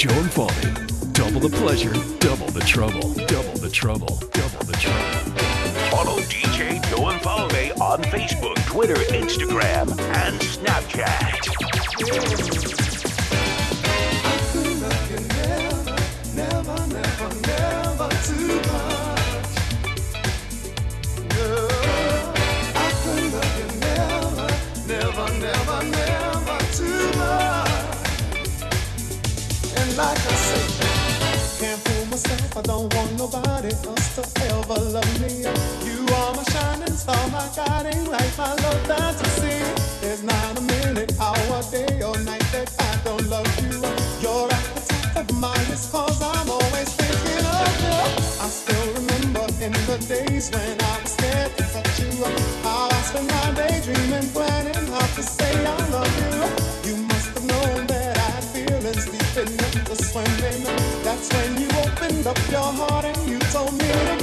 Joe and Falvey. Double the pleasure, double the trouble. Double the trouble, double the trouble. Follow DJ Joe and Falvey on Facebook, Twitter, Instagram, and Snapchat. Like I say, can't fool myself. I don't want nobody else to ever love me. You are my shining star, my guiding light, my love fantasy. There's not a minute, hour, day, or night that I don't love you. You're at the top of my I'm always thinking of you. I still remember in the days when I was scared to touch you. I spent my day dreaming, planning how to say I the swimming. That's when you opened up your heart and you told me to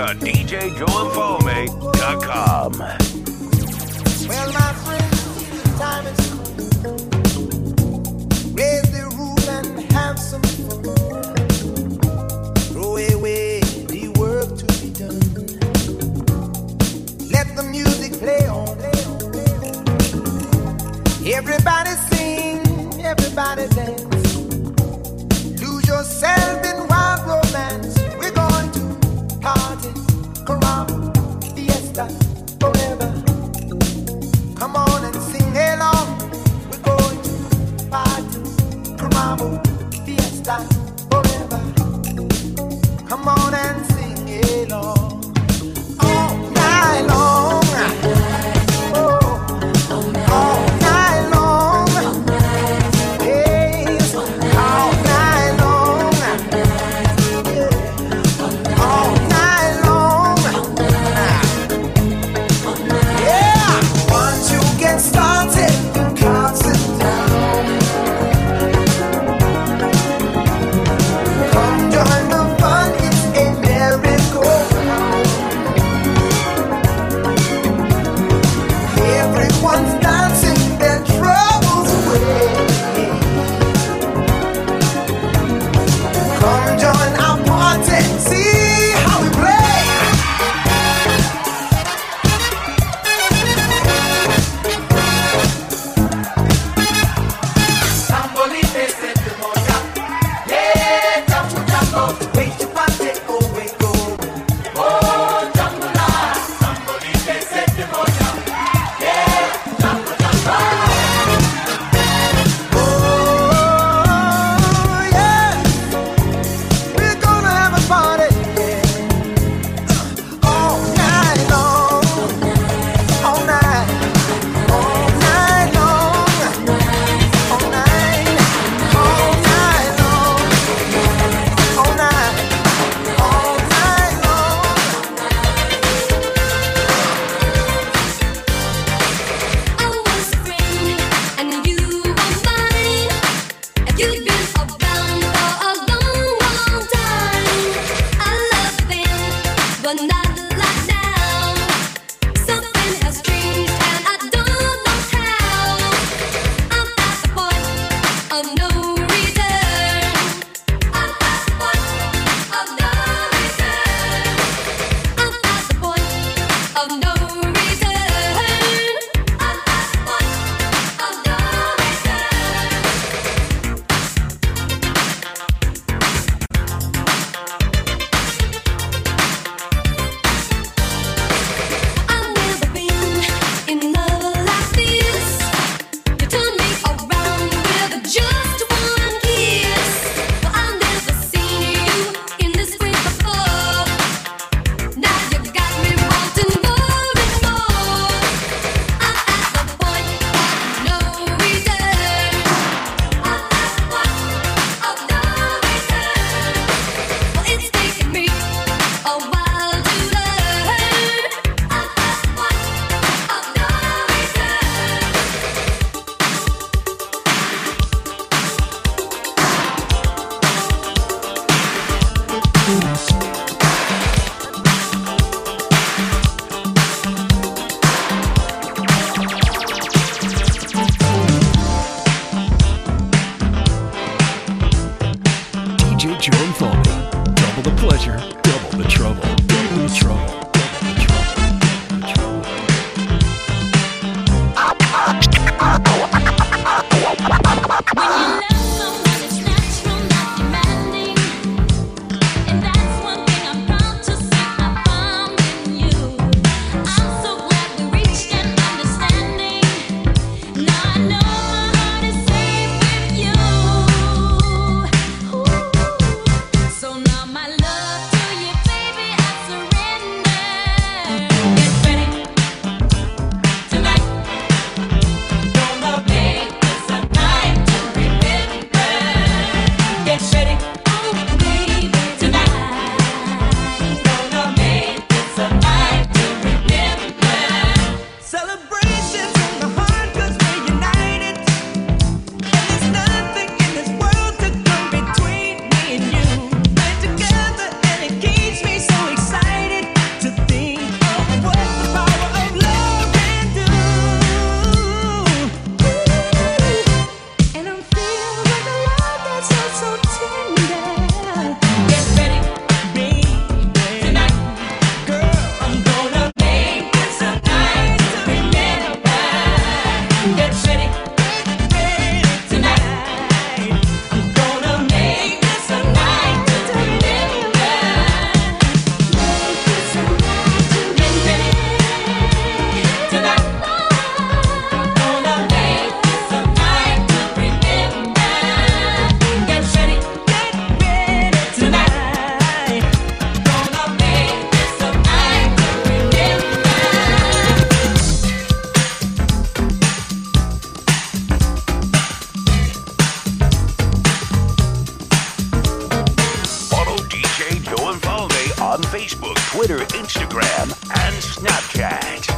www.djjoeandfalvey.com. Twitter, Instagram, and Snapchat.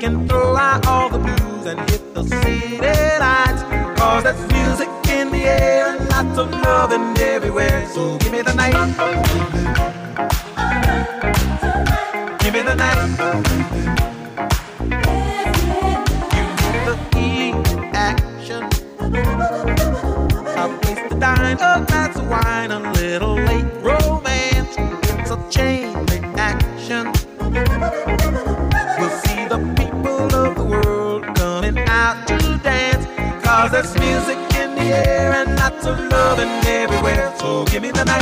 can throw out all the blues and hit the city lights. Cause there's music in the air and lots of loving everywhere. So give me the night. Give me the night. You need the E action. A place to dine, a glass of wine, a little late romance. It's a change. There's music in the air and lots of loving everywhere. So give me the night.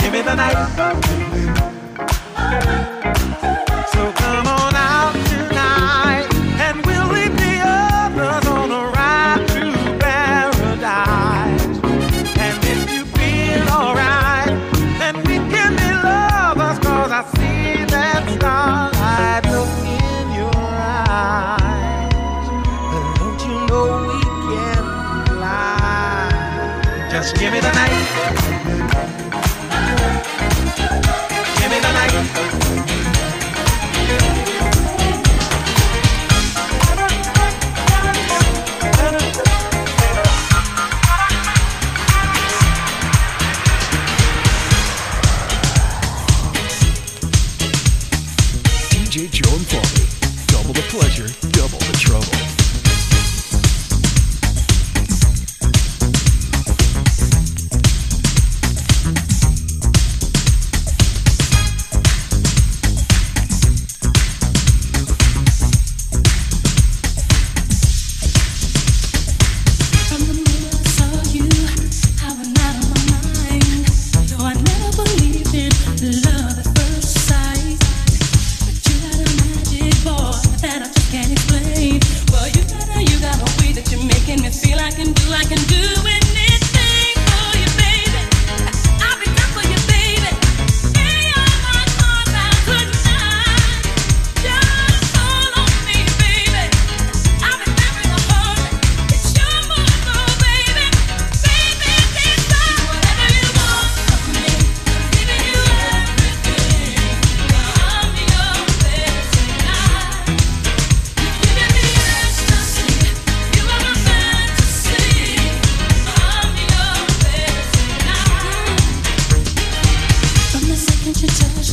Give me the night.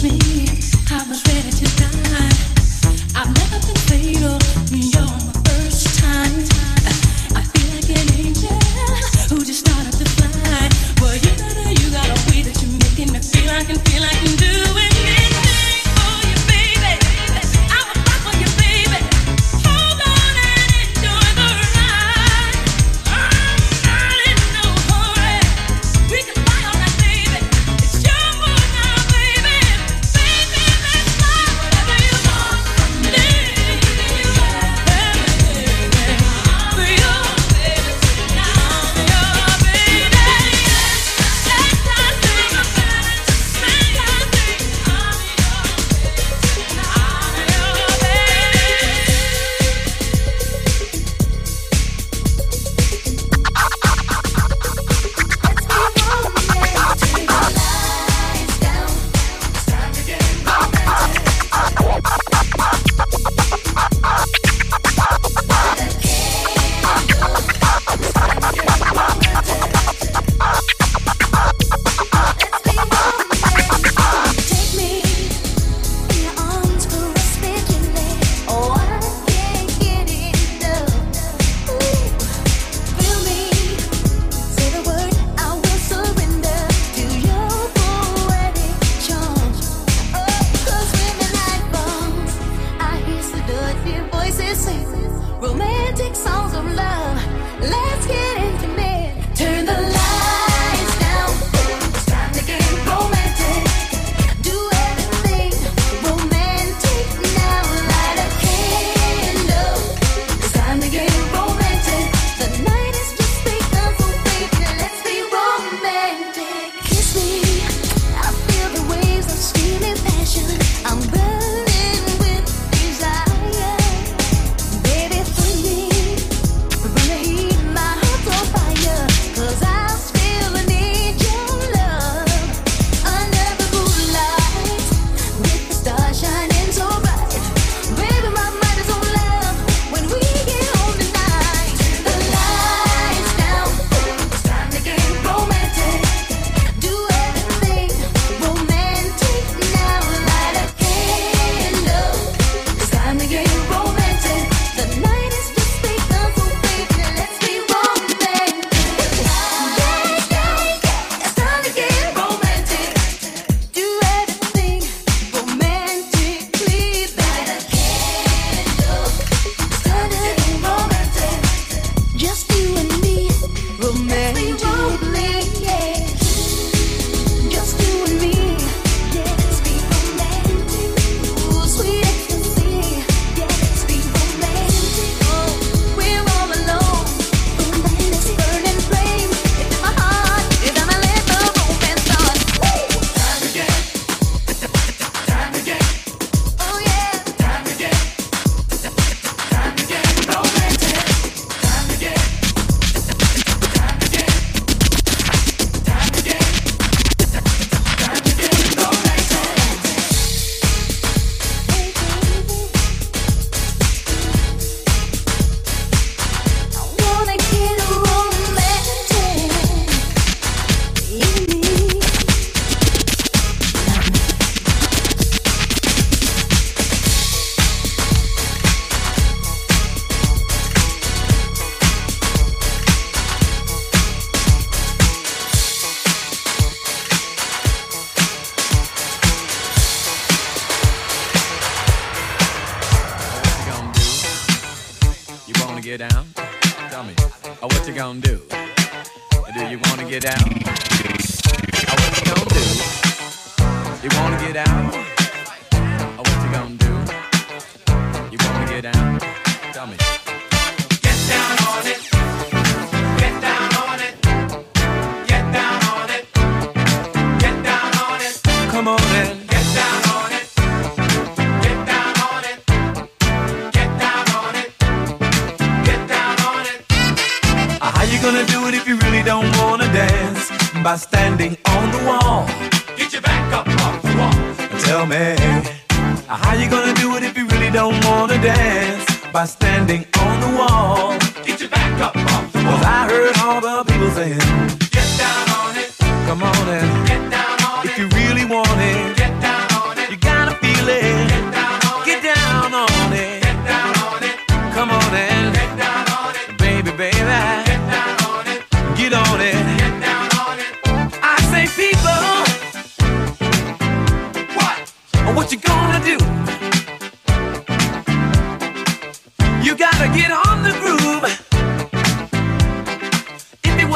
me.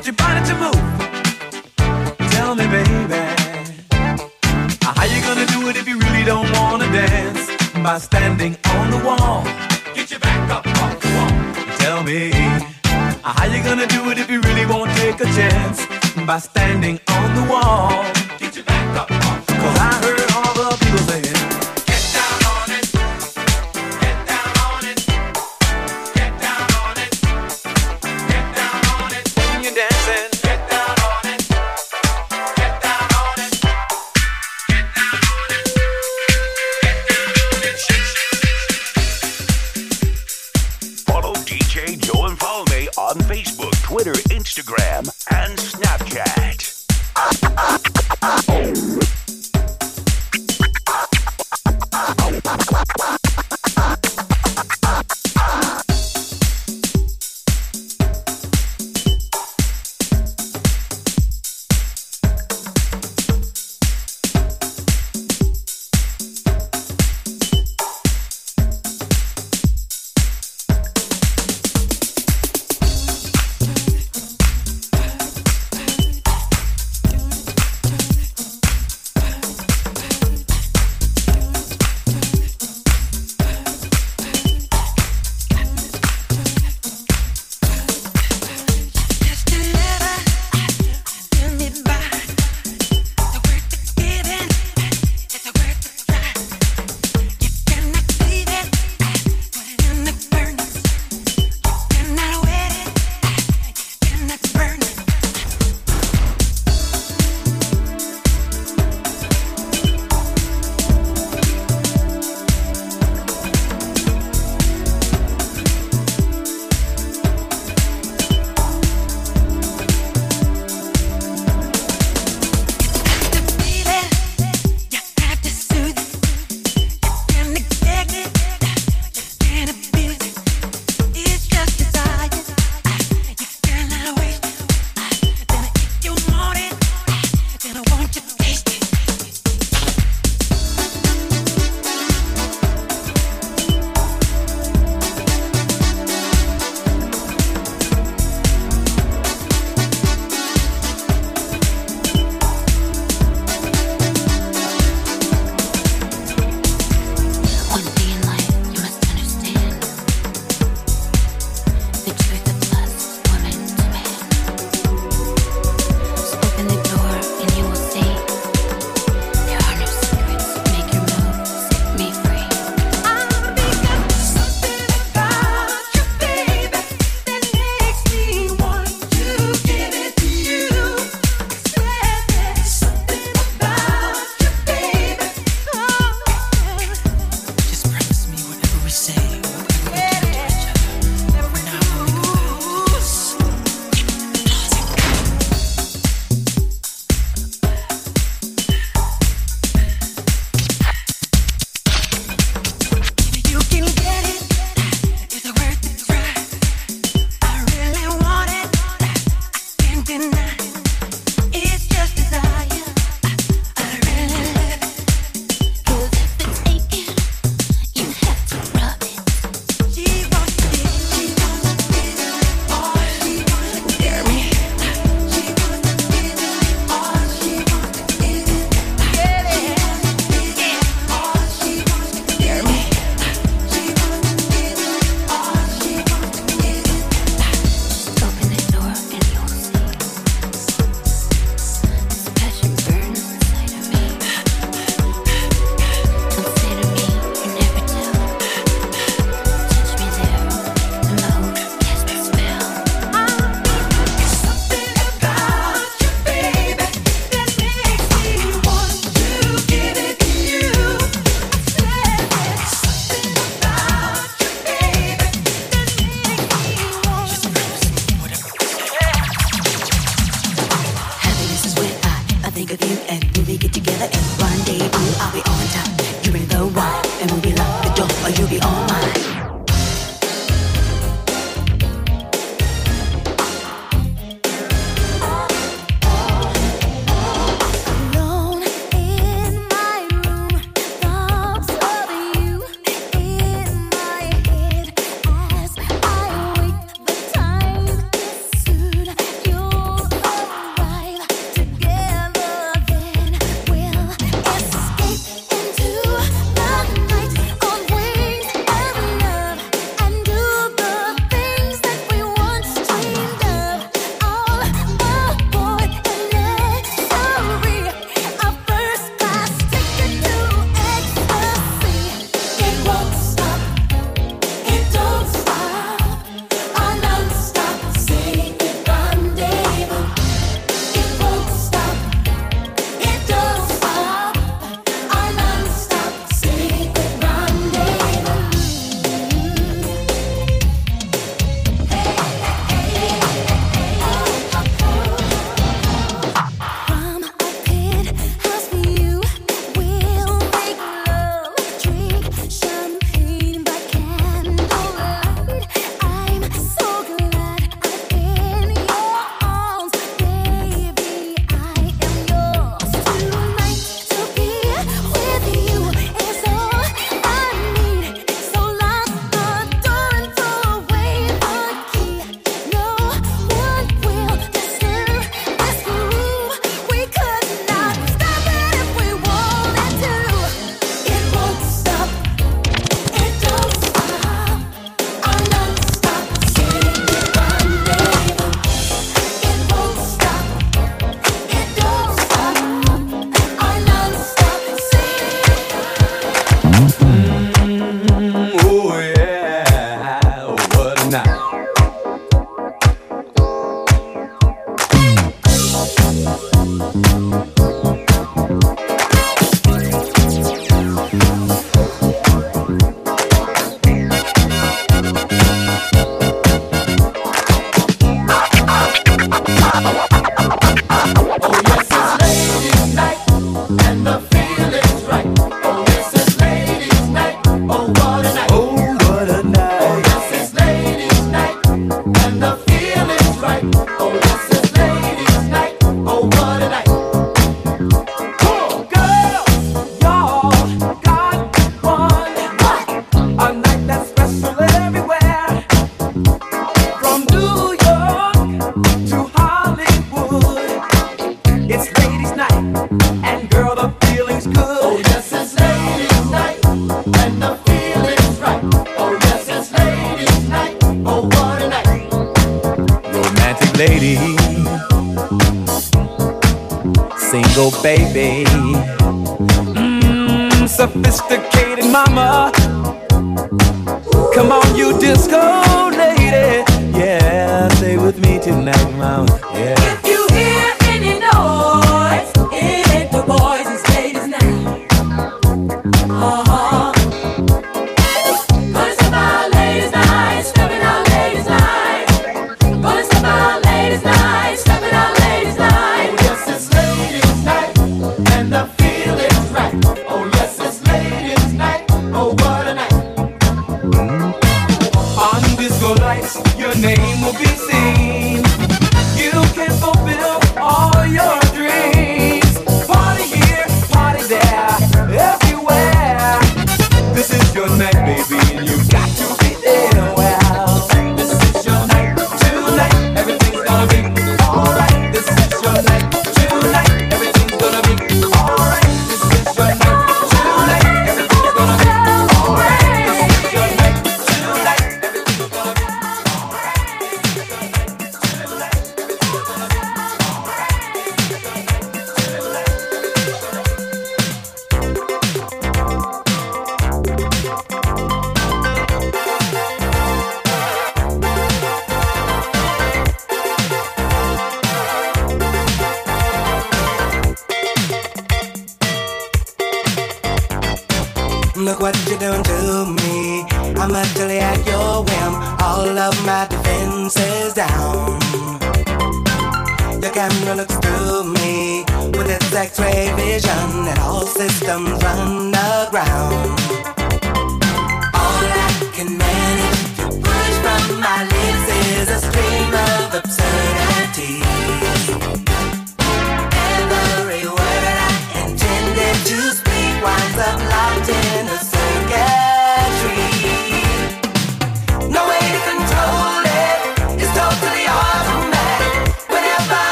want your body to move. Tell me, baby, how you gonna do it if you really don't wanna dance? By standing on the wall. Get your back up off the wall. Tell me, how you gonna do it if you really won't take a chance? By standing on the wall. Get your back up off the wall. Cause I heard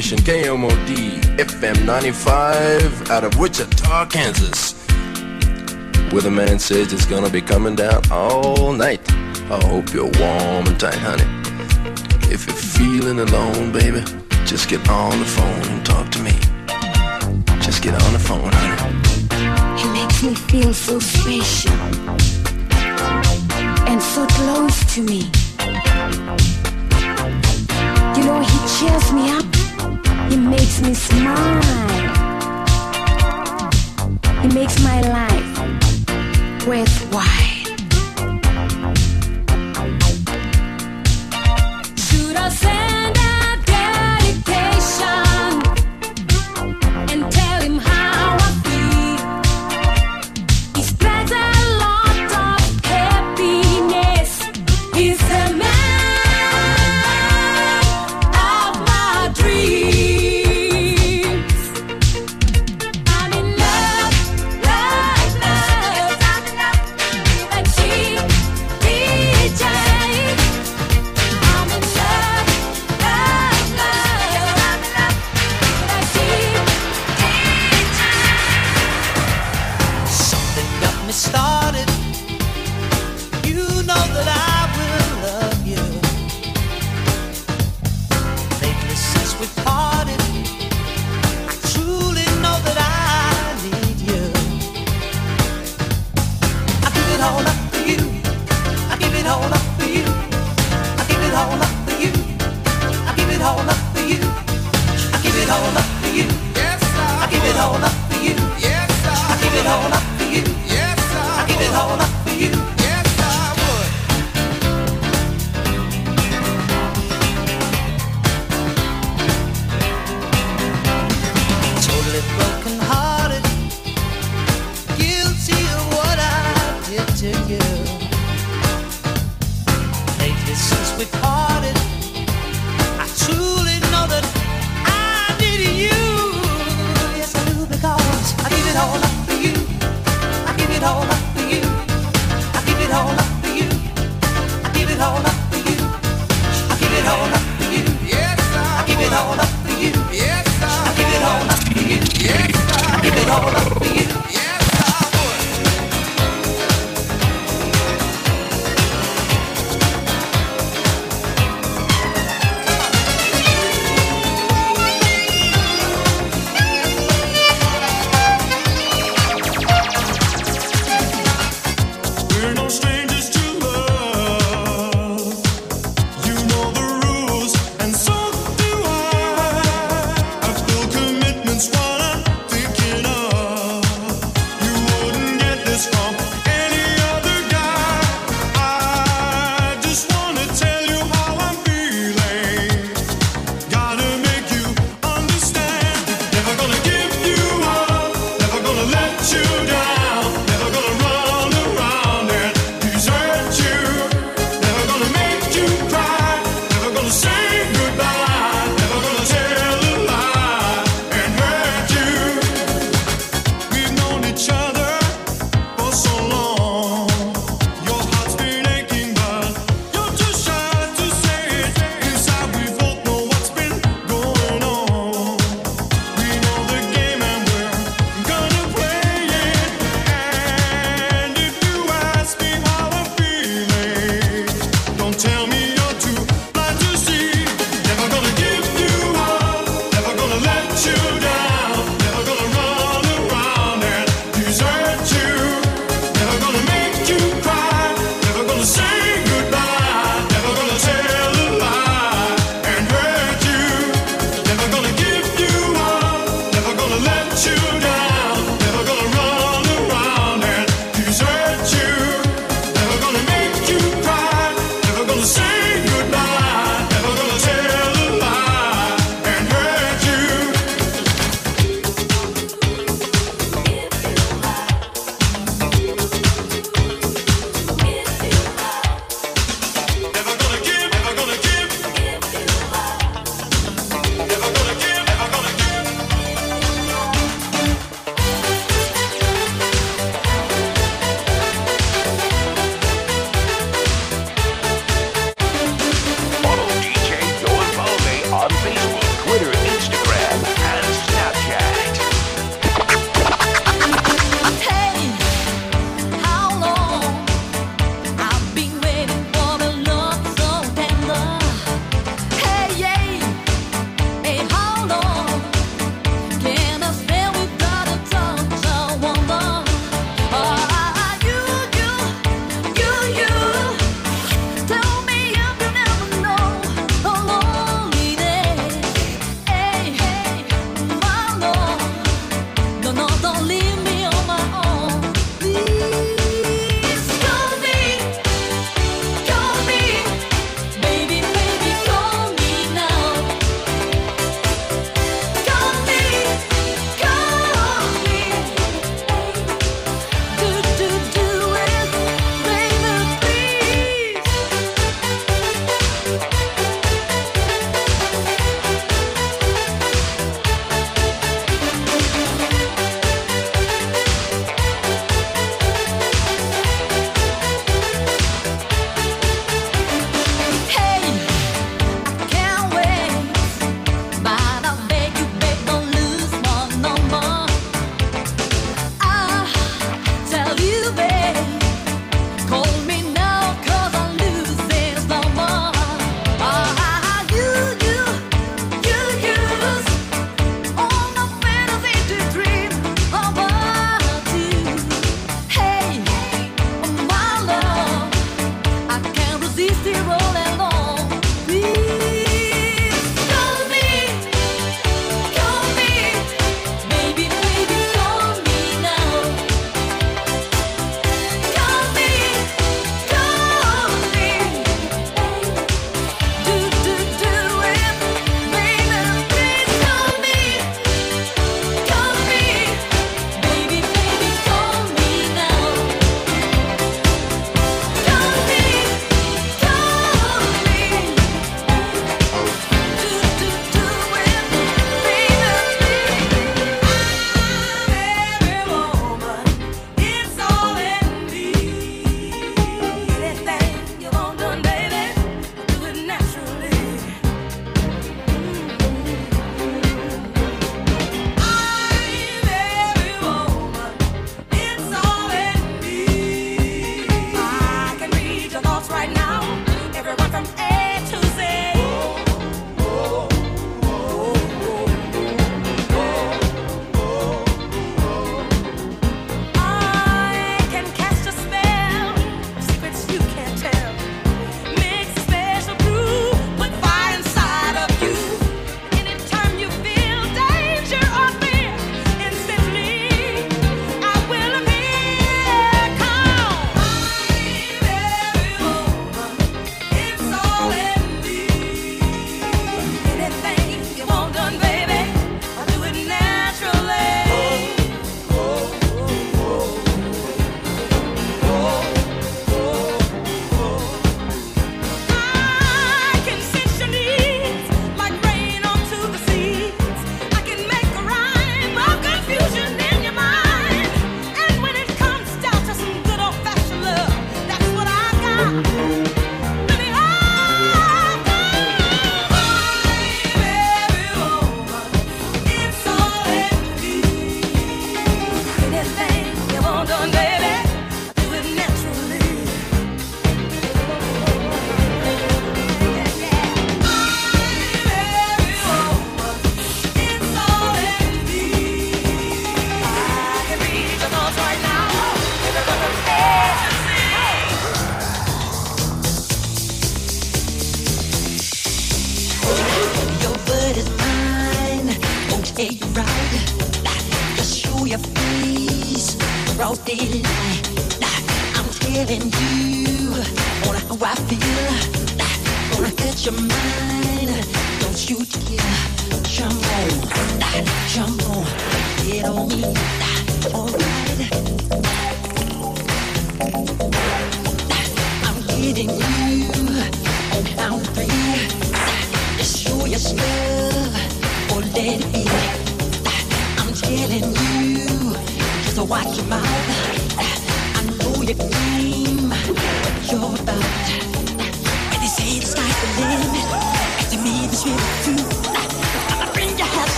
station, KMOD FM 95 out of Wichita, Kansas. Where the man says it's gonna be coming down all night. I hope you're warm and tight, honey. If you're feeling alone, baby, just get on the phone and talk to me. Just get on the phone, honey. He makes me feel so special and so close to me. You know, he cheers me up. He makes me smile. He makes my life worthwhile.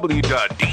www.djjoeandfalvey.com.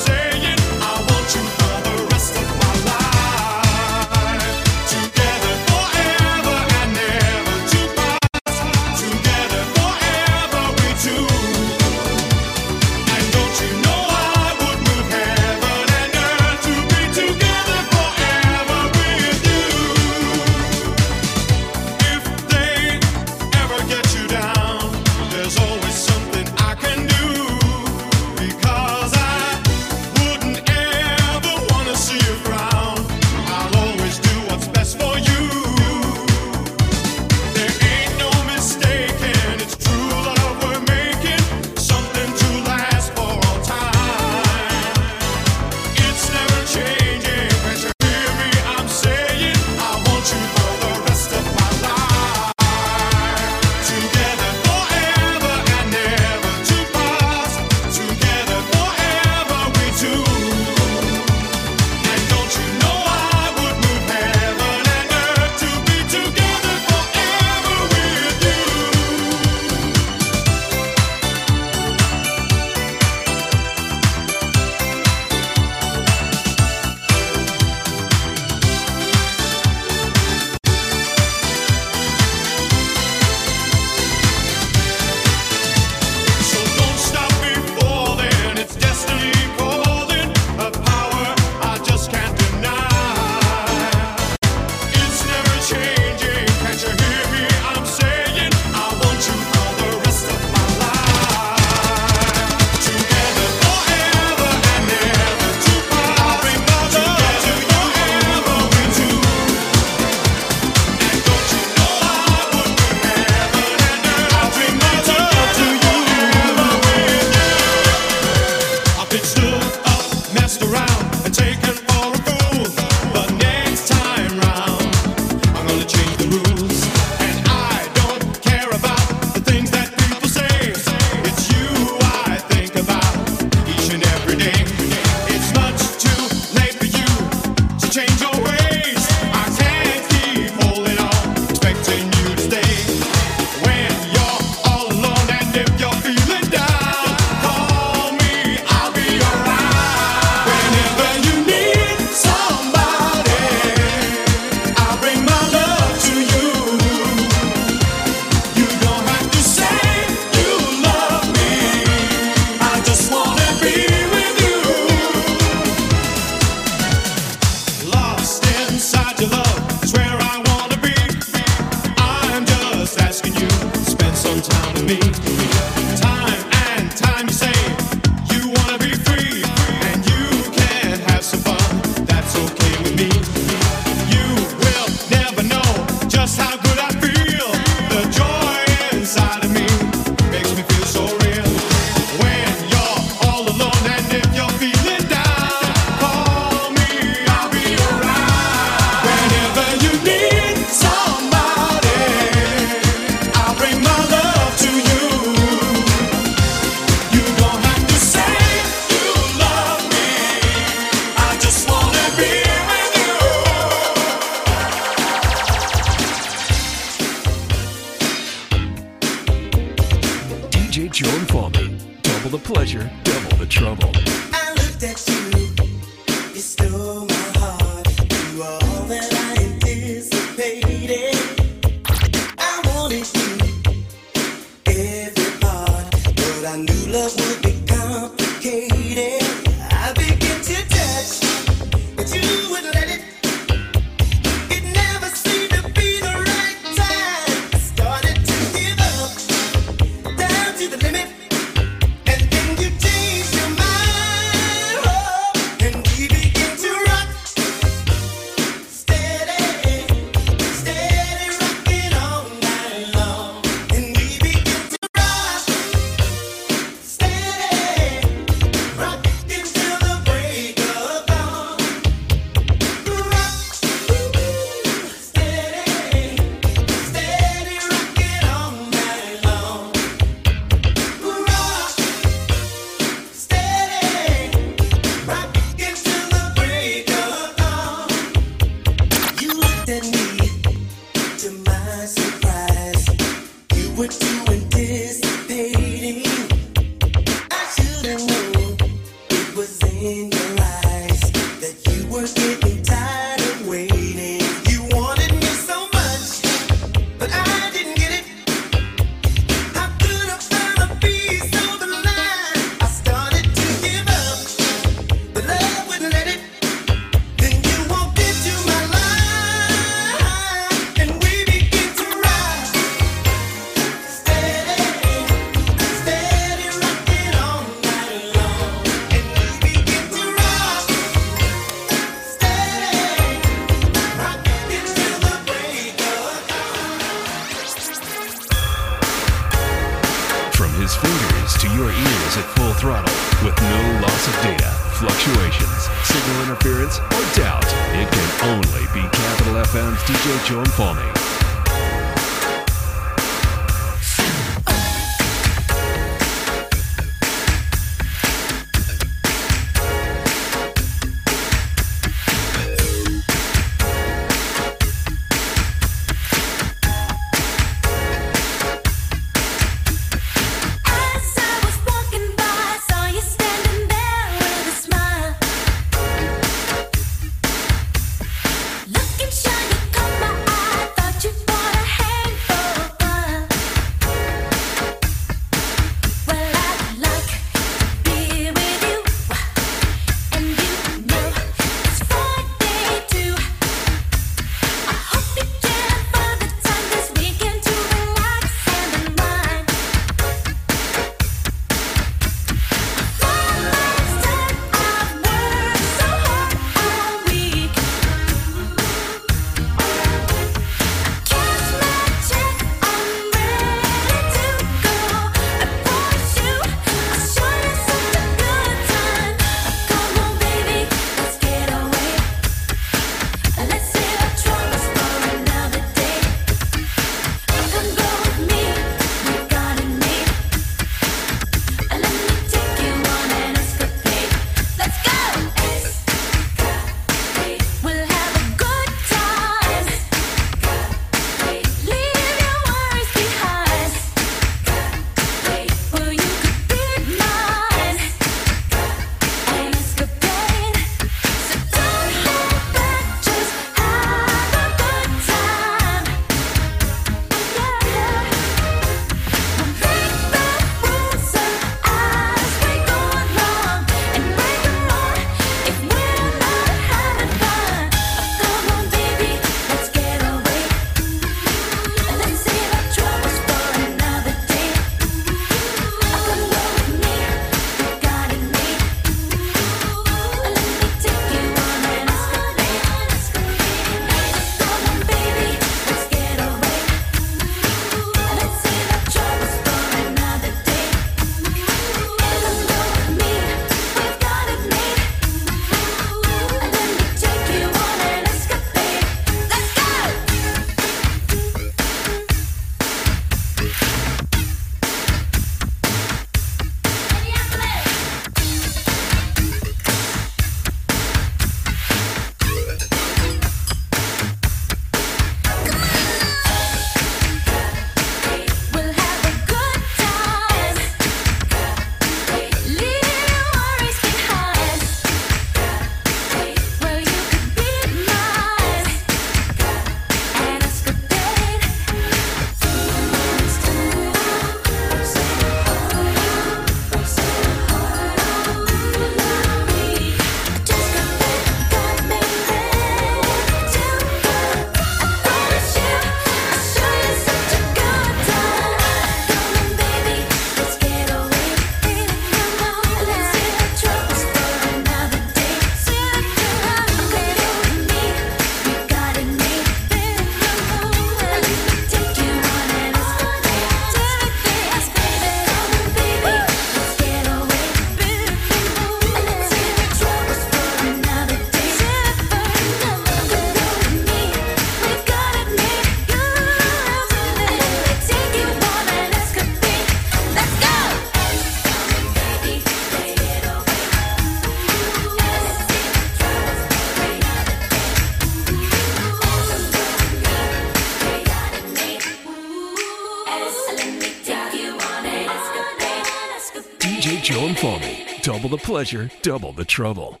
pleasure, double the trouble.